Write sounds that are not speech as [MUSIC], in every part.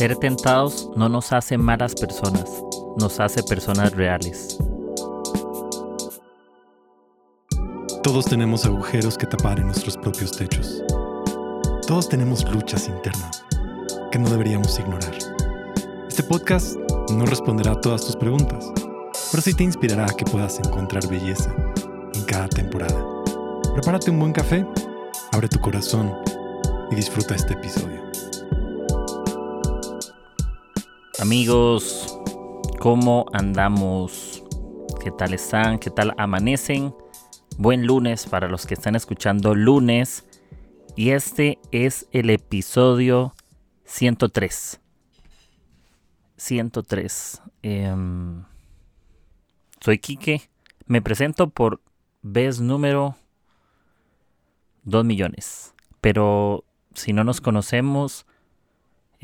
Ser tentados no nos hace malas personas, nos hace personas reales. Todos tenemos agujeros que tapar en nuestros propios techos. Todos tenemos luchas internas que no deberíamos ignorar. Este podcast no responderá a todas tus preguntas, pero sí te inspirará a que puedas encontrar belleza en cada temporada. Prepárate un buen café, abre tu corazón y disfruta este episodio. Amigos, ¿cómo andamos? ¿Qué tal están? ¿Qué tal amanecen? Buen lunes para los que están escuchando lunes. Y este es el episodio 103. 103. Em, soy Quique. Me presento por vez número 2 millones. Pero si no nos conocemos,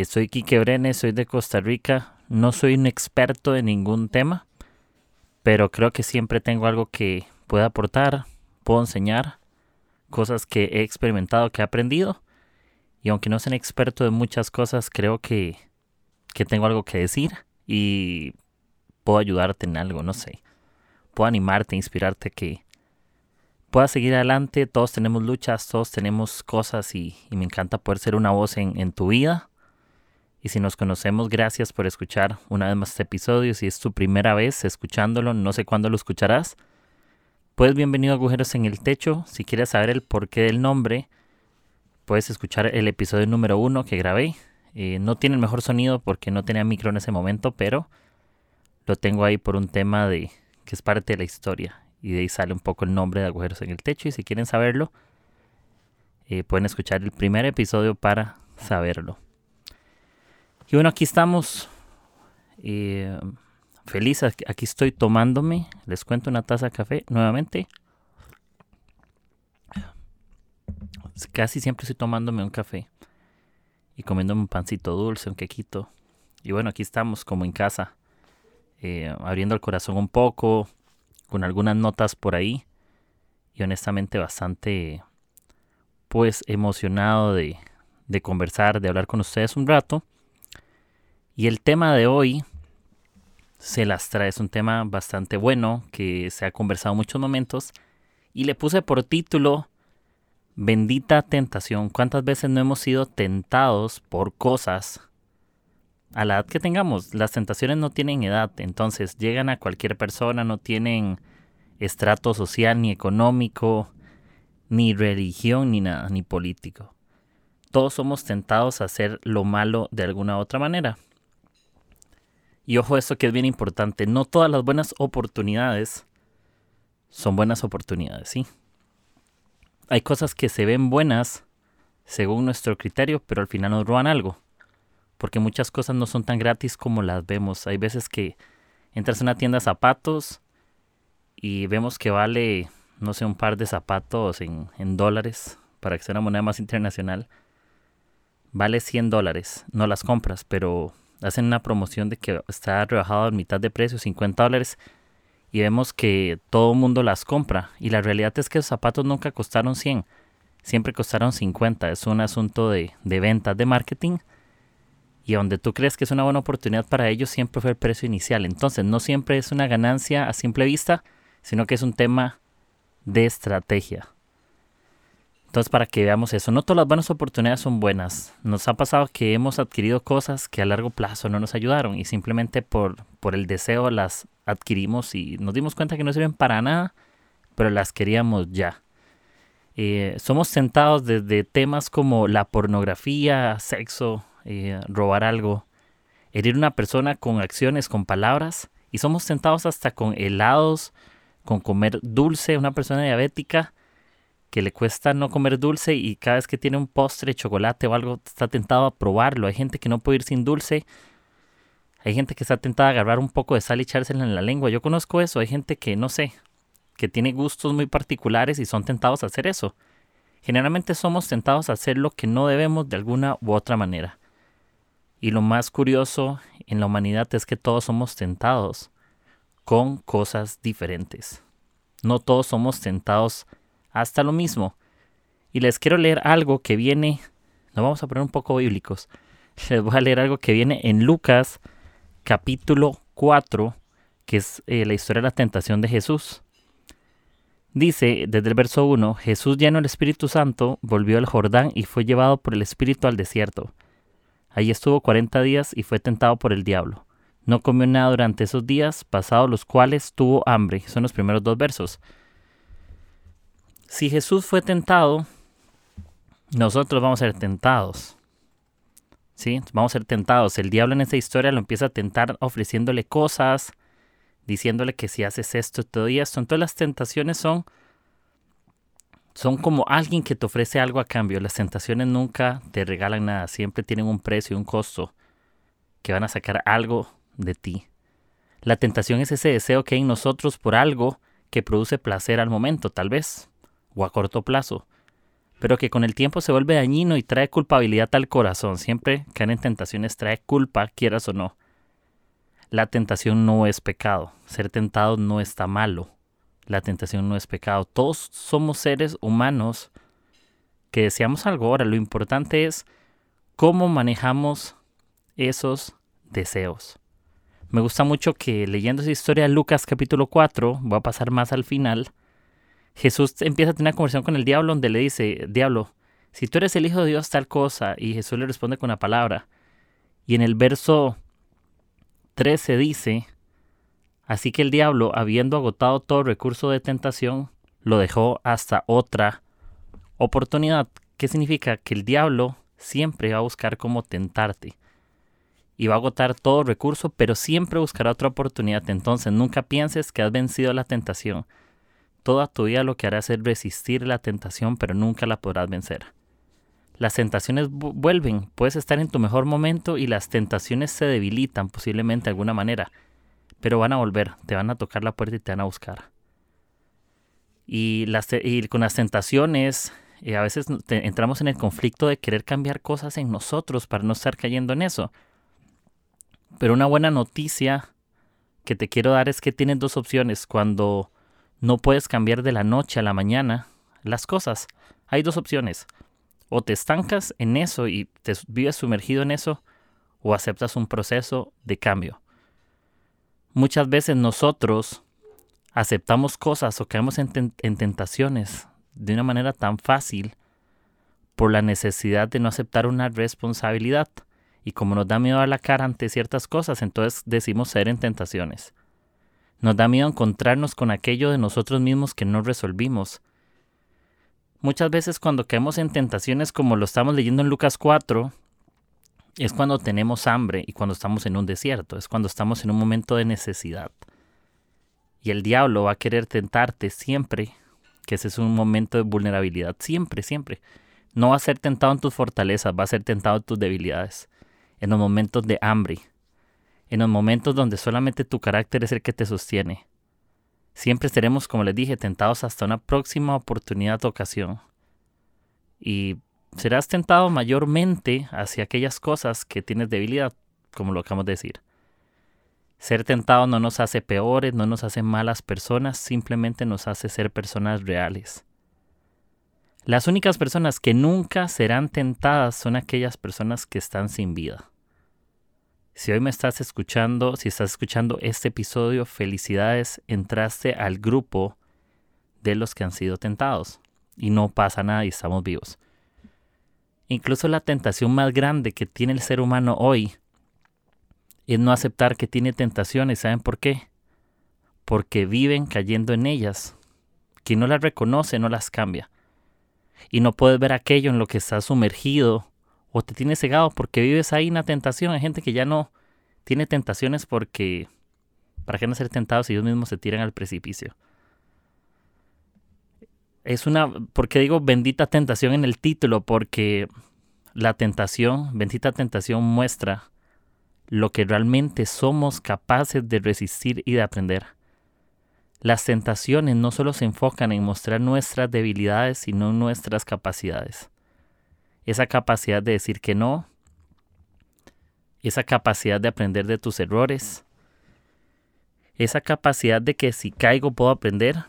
soy Quique Brenes, soy de Costa Rica. No soy un experto en ningún tema, pero creo que siempre tengo algo que pueda aportar, puedo enseñar cosas que he experimentado, que he aprendido. Y aunque no sea experto de muchas cosas, creo que, que tengo algo que decir y puedo ayudarte en algo, no sé. Puedo animarte, inspirarte que puedas seguir adelante. Todos tenemos luchas, todos tenemos cosas y, y me encanta poder ser una voz en, en tu vida. Y si nos conocemos, gracias por escuchar una vez más este episodio. Si es tu primera vez escuchándolo, no sé cuándo lo escucharás. Pues bienvenido a Agujeros en el Techo. Si quieres saber el porqué del nombre, puedes escuchar el episodio número uno que grabé. Eh, no tiene el mejor sonido porque no tenía micro en ese momento, pero lo tengo ahí por un tema de que es parte de la historia. Y de ahí sale un poco el nombre de Agujeros en el Techo. Y si quieren saberlo, eh, pueden escuchar el primer episodio para saberlo. Y bueno, aquí estamos. Eh, feliz, aquí estoy tomándome. Les cuento una taza de café nuevamente. Casi siempre estoy tomándome un café y comiéndome un pancito dulce, un quequito. Y bueno, aquí estamos como en casa, eh, abriendo el corazón un poco, con algunas notas por ahí. Y honestamente bastante, pues, emocionado de, de conversar, de hablar con ustedes un rato. Y el tema de hoy se las trae, es un tema bastante bueno que se ha conversado en muchos momentos y le puse por título Bendita tentación. ¿Cuántas veces no hemos sido tentados por cosas a la edad que tengamos? Las tentaciones no tienen edad, entonces llegan a cualquier persona, no tienen estrato social ni económico, ni religión, ni nada, ni político. Todos somos tentados a hacer lo malo de alguna u otra manera. Y ojo esto que es bien importante, no todas las buenas oportunidades son buenas oportunidades, ¿sí? Hay cosas que se ven buenas según nuestro criterio, pero al final nos roban algo. Porque muchas cosas no son tan gratis como las vemos. Hay veces que entras en una tienda de zapatos y vemos que vale, no sé, un par de zapatos en, en dólares, para que sea una moneda más internacional. Vale 100 dólares. No las compras, pero hacen una promoción de que está rebajado a mitad de precio, 50 dólares, y vemos que todo el mundo las compra. Y la realidad es que los zapatos nunca costaron 100, siempre costaron 50. Es un asunto de, de ventas, de marketing. Y donde tú crees que es una buena oportunidad para ellos, siempre fue el precio inicial. Entonces, no siempre es una ganancia a simple vista, sino que es un tema de estrategia. Entonces, para que veamos eso, no todas las buenas oportunidades son buenas. Nos ha pasado que hemos adquirido cosas que a largo plazo no nos ayudaron y simplemente por, por el deseo las adquirimos y nos dimos cuenta que no sirven para nada, pero las queríamos ya. Eh, somos sentados desde temas como la pornografía, sexo, eh, robar algo, herir una persona con acciones, con palabras, y somos tentados hasta con helados, con comer dulce, una persona diabética que le cuesta no comer dulce y cada vez que tiene un postre, chocolate o algo, está tentado a probarlo. Hay gente que no puede ir sin dulce. Hay gente que está tentada a agarrar un poco de sal y echársela en la lengua. Yo conozco eso. Hay gente que, no sé, que tiene gustos muy particulares y son tentados a hacer eso. Generalmente somos tentados a hacer lo que no debemos de alguna u otra manera. Y lo más curioso en la humanidad es que todos somos tentados con cosas diferentes. No todos somos tentados hasta lo mismo. Y les quiero leer algo que viene, nos vamos a poner un poco bíblicos, [LAUGHS] les voy a leer algo que viene en Lucas capítulo 4, que es eh, la historia de la tentación de Jesús. Dice desde el verso 1, Jesús lleno del Espíritu Santo volvió al Jordán y fue llevado por el Espíritu al desierto. Allí estuvo cuarenta días y fue tentado por el diablo. No comió nada durante esos días, pasados los cuales tuvo hambre. Son los primeros dos versos. Si Jesús fue tentado, nosotros vamos a ser tentados. ¿Sí? Vamos a ser tentados. El diablo en esta historia lo empieza a tentar ofreciéndole cosas, diciéndole que si haces esto, todo y esto. Entonces las tentaciones son, son como alguien que te ofrece algo a cambio. Las tentaciones nunca te regalan nada, siempre tienen un precio y un costo que van a sacar algo de ti. La tentación es ese deseo que hay en nosotros por algo que produce placer al momento, tal vez, o a corto plazo, pero que con el tiempo se vuelve dañino y trae culpabilidad al corazón. Siempre caer en tentaciones trae culpa, quieras o no. La tentación no es pecado. Ser tentado no está malo. La tentación no es pecado. Todos somos seres humanos que deseamos algo. Ahora, lo importante es cómo manejamos esos deseos. Me gusta mucho que leyendo esa historia de Lucas capítulo 4, voy a pasar más al final, Jesús empieza a tener una conversación con el diablo donde le dice, diablo, si tú eres el Hijo de Dios tal cosa, y Jesús le responde con una palabra. Y en el verso 13 dice, así que el diablo, habiendo agotado todo recurso de tentación, lo dejó hasta otra oportunidad. ¿Qué significa? Que el diablo siempre va a buscar cómo tentarte. Y va a agotar todo recurso, pero siempre buscará otra oportunidad. Entonces nunca pienses que has vencido la tentación. Toda tu vida lo que harás es resistir la tentación, pero nunca la podrás vencer. Las tentaciones vuelven, puedes estar en tu mejor momento y las tentaciones se debilitan posiblemente de alguna manera, pero van a volver, te van a tocar la puerta y te van a buscar. Y, las, con las tentaciones, eh, a veces entramos en el conflicto de querer cambiar cosas en nosotros para no estar cayendo en eso. Pero una buena noticia que te quiero dar es que tienes dos opciones. Cuando no puedes cambiar de la noche a la mañana las cosas, hay dos opciones o te estancas en eso y te vives sumergido en eso, o aceptas un proceso de cambio. Muchas veces nosotros aceptamos cosas o caemos en, tentaciones de una manera tan fácil por la necesidad de no aceptar una responsabilidad. Y como nos da miedo a la cara ante ciertas cosas, entonces decimos ser en tentaciones. Nos da miedo encontrarnos con aquello de nosotros mismos que no resolvimos Muchas veces cuando caemos en tentaciones como lo estamos leyendo en Lucas 4, es cuando tenemos hambre y cuando estamos en un desierto, es cuando estamos en un momento de necesidad. Y el diablo va a querer tentarte siempre que ese es un momento de vulnerabilidad, siempre, siempre. No va a ser tentado en tus fortalezas, va a ser tentado en tus debilidades, en los momentos de hambre, en los momentos donde solamente tu carácter es el que te sostiene, Siempre estaremos, como les dije, tentados hasta una próxima oportunidad o ocasión. Y serás tentado mayormente hacia aquellas cosas que tienes debilidad, como lo acabamos de decir. Ser tentado no nos hace peores, no nos hace malas personas, simplemente nos hace ser personas reales. Las únicas personas que nunca serán tentadas son aquellas personas que están sin vida. Si hoy me estás escuchando, si estás escuchando este episodio, felicidades, entraste al grupo de los que han sido tentados. Y no pasa nada y estamos vivos. Incluso la tentación más grande que tiene el ser humano hoy es no aceptar que tiene tentaciones. ¿Saben por qué? Porque viven cayendo en ellas. Quien no las reconoce no las cambia. Y no puedes ver aquello en lo que estás sumergido o te tienes cegado porque vives ahí en la tentación. Hay gente que ya no tiene tentaciones porque... ¿Para qué no ser tentados si ellos mismos se tiran al precipicio? Es una... porque digo bendita tentación en el título? Porque la tentación, bendita tentación muestra lo que realmente somos capaces de resistir y de aprender. Las tentaciones no solo se enfocan en mostrar nuestras debilidades, sino nuestras capacidades esa capacidad de decir que no, esa capacidad de aprender de tus errores, esa capacidad de que si caigo puedo aprender,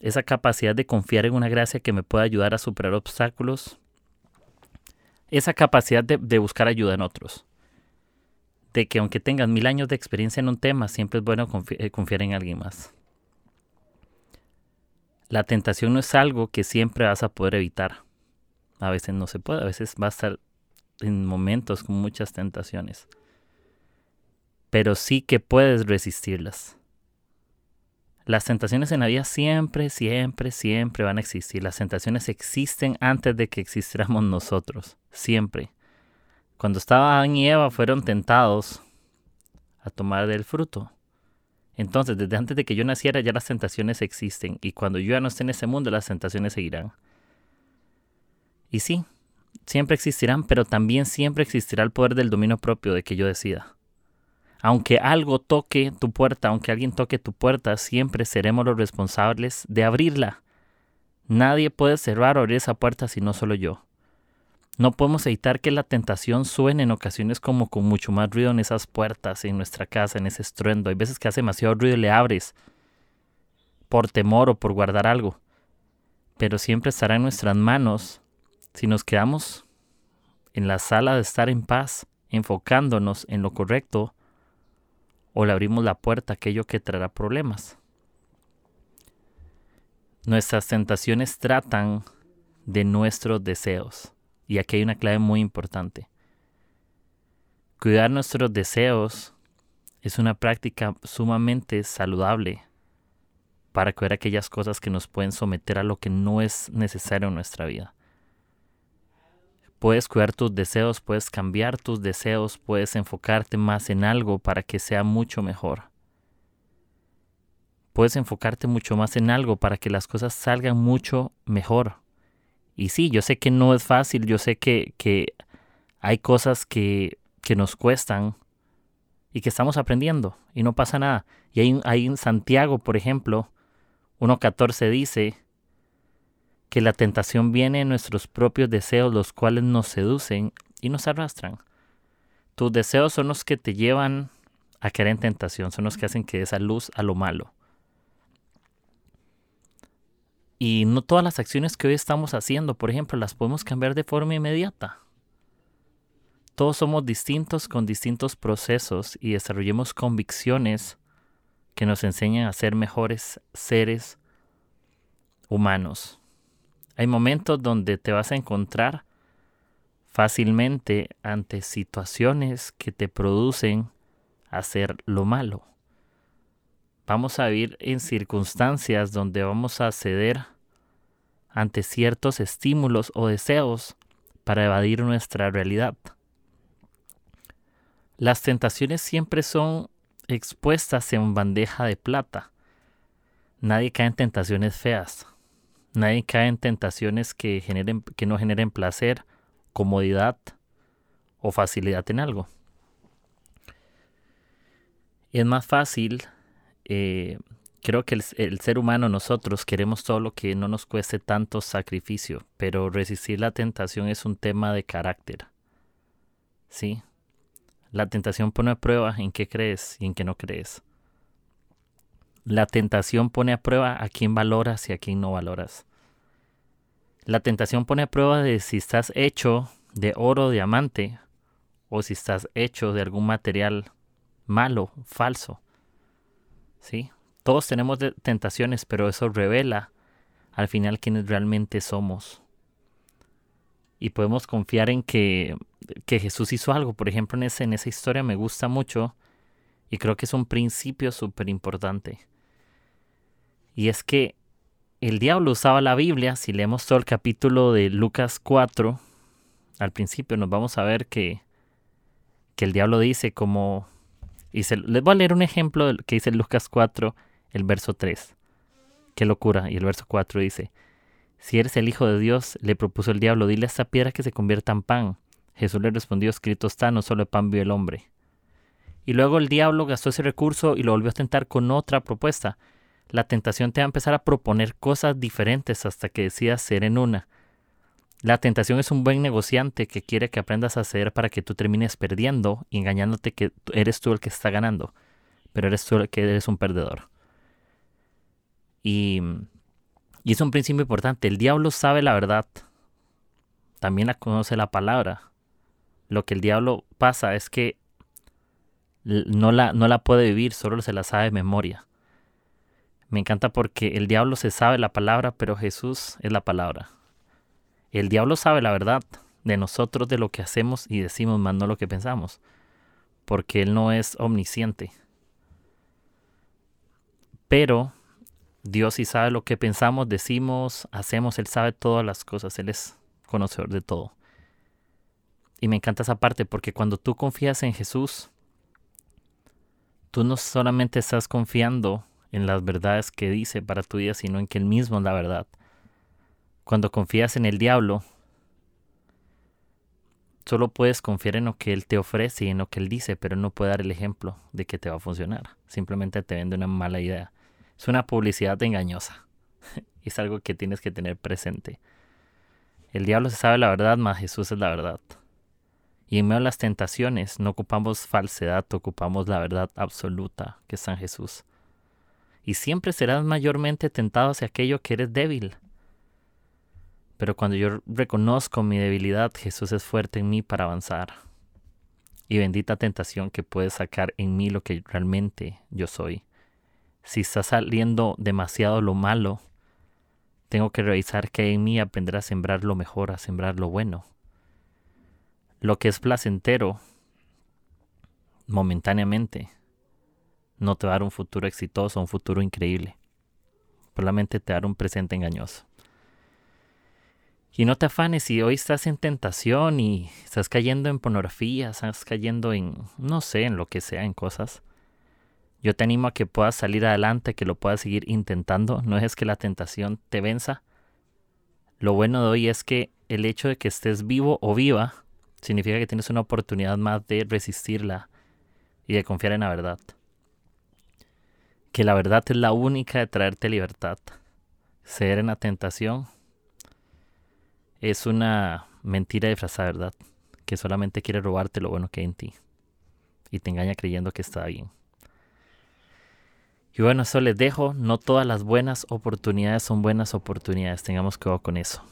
esa capacidad de confiar en una gracia que me pueda ayudar a superar obstáculos, esa capacidad de, buscar ayuda en otros. De que aunque tengas mil años de experiencia en un tema, siempre es bueno eh, confiar en alguien más. La tentación no es algo que siempre vas a poder evitar. A veces no se puede, a veces va a estar en momentos con muchas tentaciones. Pero sí que puedes resistirlas. Las tentaciones en la vida siempre, siempre, siempre van a existir. Las tentaciones existen antes de que existiéramos nosotros. Siempre. Cuando estaba Adán y Eva fueron tentados a tomar del fruto. Entonces, desde antes de que yo naciera ya las tentaciones existen. Y cuando yo ya no esté en ese mundo, las tentaciones seguirán. Y sí, siempre existirán, pero también siempre existirá el poder del dominio propio de que yo decida. Aunque algo toque tu puerta, aunque alguien toque tu puerta, siempre seremos los responsables de abrirla. Nadie puede cerrar o abrir esa puerta si no solo yo. No podemos evitar que la tentación suene en ocasiones como con mucho más ruido en esas puertas, en nuestra casa, en ese estruendo. Hay veces que hace demasiado ruido y le abres por temor o por guardar algo. Pero siempre estará en nuestras manos si nos quedamos en la sala de estar en paz, enfocándonos en lo correcto, o le abrimos la puerta a aquello que traerá problemas. Nuestras tentaciones tratan de nuestros deseos. Y aquí hay una clave muy importante. Cuidar nuestros deseos es una práctica sumamente saludable para cuidar aquellas cosas que nos pueden someter a lo que no es necesario en nuestra vida. Puedes cuidar tus deseos, puedes cambiar tus deseos, puedes enfocarte más en algo para que sea mucho mejor. Puedes enfocarte mucho más en algo para que las cosas salgan mucho mejor. Y sí, yo sé que no es fácil, yo sé que, que hay cosas que, que, nos cuestan y que estamos aprendiendo y no pasa nada. Y hay, hay en Santiago, por ejemplo, 1.14 dice, que la tentación viene en nuestros propios deseos, los cuales nos seducen y nos arrastran. Tus deseos son los que te llevan a caer en tentación, son los que hacen que des a luz a lo malo. Y no todas las acciones que hoy estamos haciendo, por ejemplo, las podemos cambiar de forma inmediata. Todos somos distintos con distintos procesos y desarrollemos convicciones que nos enseñan a ser mejores seres humanos. Hay momentos donde te vas a encontrar fácilmente ante situaciones que te producen hacer lo malo. Vamos a vivir en circunstancias donde vamos a ceder ante ciertos estímulos o deseos para evadir nuestra realidad. Las tentaciones siempre son expuestas en bandeja de plata. Nadie cae en tentaciones feas. Nadie cae en tentaciones que, generen, que no generen placer, comodidad o facilidad en algo. Es más fácil, eh, creo que el, el, ser humano, nosotros queremos todo lo que no nos cueste tanto sacrificio, pero resistir la tentación es un tema de carácter. ¿Sí? La tentación pone a prueba en qué crees y en qué no crees. La tentación pone a prueba a quién valoras y a quién no valoras. La tentación pone a prueba de si estás hecho de oro diamante o si estás hecho de algún material malo, falso. ¿Sí? Todos tenemos tentaciones, pero eso revela al final quiénes realmente somos. Y podemos confiar en que, que Jesús hizo algo. Por ejemplo, en, en esa historia me gusta mucho y creo que es un principio súper importante. Y es que el diablo usaba la Biblia. Si leemos todo el capítulo de Lucas 4, al principio nos vamos a ver que, que el diablo dice como... Y les voy a leer un ejemplo que dice Lucas 4, el verso 3. Qué locura. Y el verso 4 dice, si eres el Hijo de Dios, le propuso el diablo, dile a esta piedra que se convierta en pan. Jesús le respondió, escrito está, no solo de pan vive el hombre. Y luego el diablo gastó ese recurso y lo volvió a tentar con otra propuesta la tentación te va a empezar a proponer cosas diferentes hasta que decidas ser en una. La tentación es un buen negociante que quiere que aprendas a ceder para que tú termines perdiendo y engañándote que eres tú el que está ganando, pero eres tú el que eres un perdedor. Y, y es un principio importante. El diablo sabe la verdad. también la conoce la palabra. Lo que el diablo pasa es que no la, no la puede vivir, solo se la sabe de memoria. Me encanta porque el diablo se sabe la palabra, pero Jesús es la palabra. El diablo sabe la verdad de nosotros, de lo que hacemos y decimos, más no lo que pensamos, porque Él no es omnisciente. Pero Dios sí sabe lo que pensamos, decimos, hacemos, Él sabe todas las cosas, Él es conocedor de todo. Y me encanta esa parte porque cuando tú confías en Jesús, tú no solamente estás confiando en las verdades que dice para tu vida, sino en que Él mismo es la verdad. Cuando confías en el diablo, solo puedes confiar en lo que Él te ofrece y en lo que Él dice, pero no puede dar el ejemplo de que te va a funcionar. Simplemente te vende una mala idea. Es una publicidad engañosa. [LAUGHS] es algo que tienes que tener presente. El diablo se sabe la verdad, mas Jesús es la verdad. Y en medio de las tentaciones no ocupamos falsedad, ocupamos la verdad absoluta que es San Jesús. Y siempre serás mayormente tentado hacia aquello que eres débil. Pero cuando yo reconozco mi debilidad, Jesús es fuerte en mí para avanzar. Y bendita tentación que puede sacar en mí lo que realmente yo soy. Si está saliendo demasiado lo malo, tengo que revisar que en mí aprender a sembrar lo mejor, a sembrar lo bueno. Lo que es placentero, momentáneamente, no te va a dar un futuro exitoso, un futuro increíble. Solamente te va a dar un presente engañoso. Y no te afanes si hoy estás en tentación y estás cayendo en pornografía, estás cayendo en, no sé, en lo que sea, en cosas. Yo te animo a que puedas salir adelante, que lo puedas seguir intentando. No es que la tentación te venza. Lo bueno de hoy es que el hecho de que estés vivo o viva significa que tienes una oportunidad más de resistirla y de confiar en la verdad. Que la verdad es la única de traerte libertad. Ceder en la tentación es una mentira disfrazada, ¿verdad? Que solamente quiere robarte lo bueno que hay en ti y te engaña creyendo que está bien. Y bueno, eso les dejo. No todas las buenas oportunidades son buenas oportunidades. Tengamos cuidado con eso.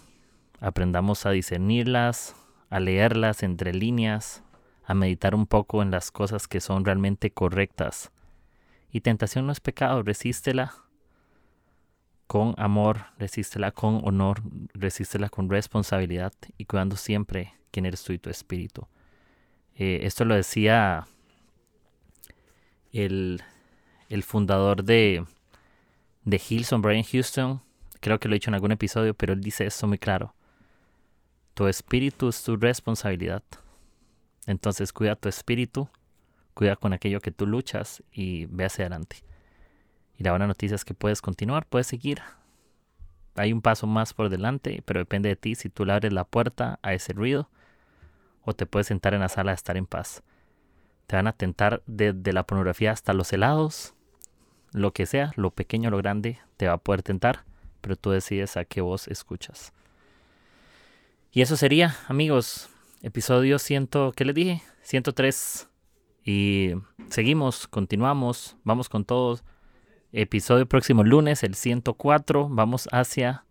Aprendamos a discernirlas, a leerlas entre líneas, a meditar un poco en las cosas que son realmente correctas. Y tentación no es pecado, resístela con amor, resístela con honor, resístela con responsabilidad y cuidando siempre quién eres tú y tu espíritu. Eh, esto lo decía el el fundador de, de Hillsong, Brian Houston, creo que lo he dicho en algún episodio, pero él dice esto muy claro. Tu espíritu es tu responsabilidad. Entonces cuida tu espíritu, cuida con aquello que tú luchas y ve hacia adelante. Y la buena noticia es que puedes continuar, puedes seguir. Hay un paso más por delante, pero depende de ti si tú le abres la puerta a ese ruido o te puedes sentar en la sala a estar en paz. Te van a tentar desde la pornografía hasta los helados, lo que sea, lo pequeño o lo grande, te va a poder tentar, pero tú decides a qué voz escuchas. Y eso sería, amigos, episodio 100, ¿qué les dije? 103. Y seguimos, continuamos, vamos con todos. Episodio próximo lunes, el 104. Vamos hacia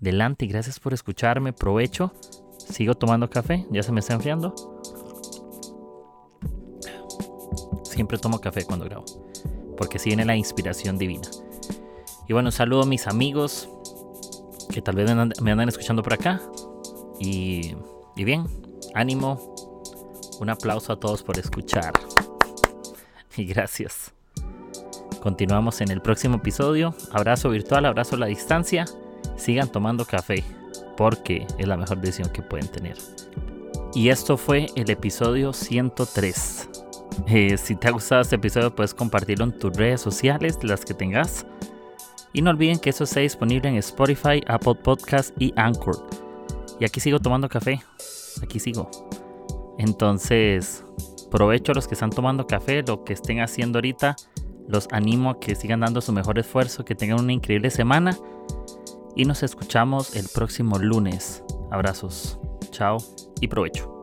delante. Gracias por escucharme. Provecho. Sigo tomando café. Ya se me está enfriando. Siempre tomo café cuando grabo porque si viene la inspiración divina. Y bueno, saludo a mis amigos que tal vez me andan, escuchando por acá. Y, y bien, ánimo. Un aplauso a todos por escuchar. Y gracias. Continuamos en el próximo episodio. Abrazo virtual, abrazo a la distancia. Sigan tomando café porque es la mejor decisión que pueden tener. Y esto fue el episodio 103. Eh, si te ha gustado este episodio, puedes compartirlo en tus redes sociales, las que tengas. Y no olviden que eso está disponible en Spotify, Apple Podcast y Anchor. Y aquí sigo tomando café. Aquí sigo. Entonces, provecho a los que están tomando café, lo que estén haciendo ahorita. Los animo a que sigan dando su mejor esfuerzo, que tengan una increíble semana. Y nos escuchamos el próximo lunes. Abrazos. Chao y provecho.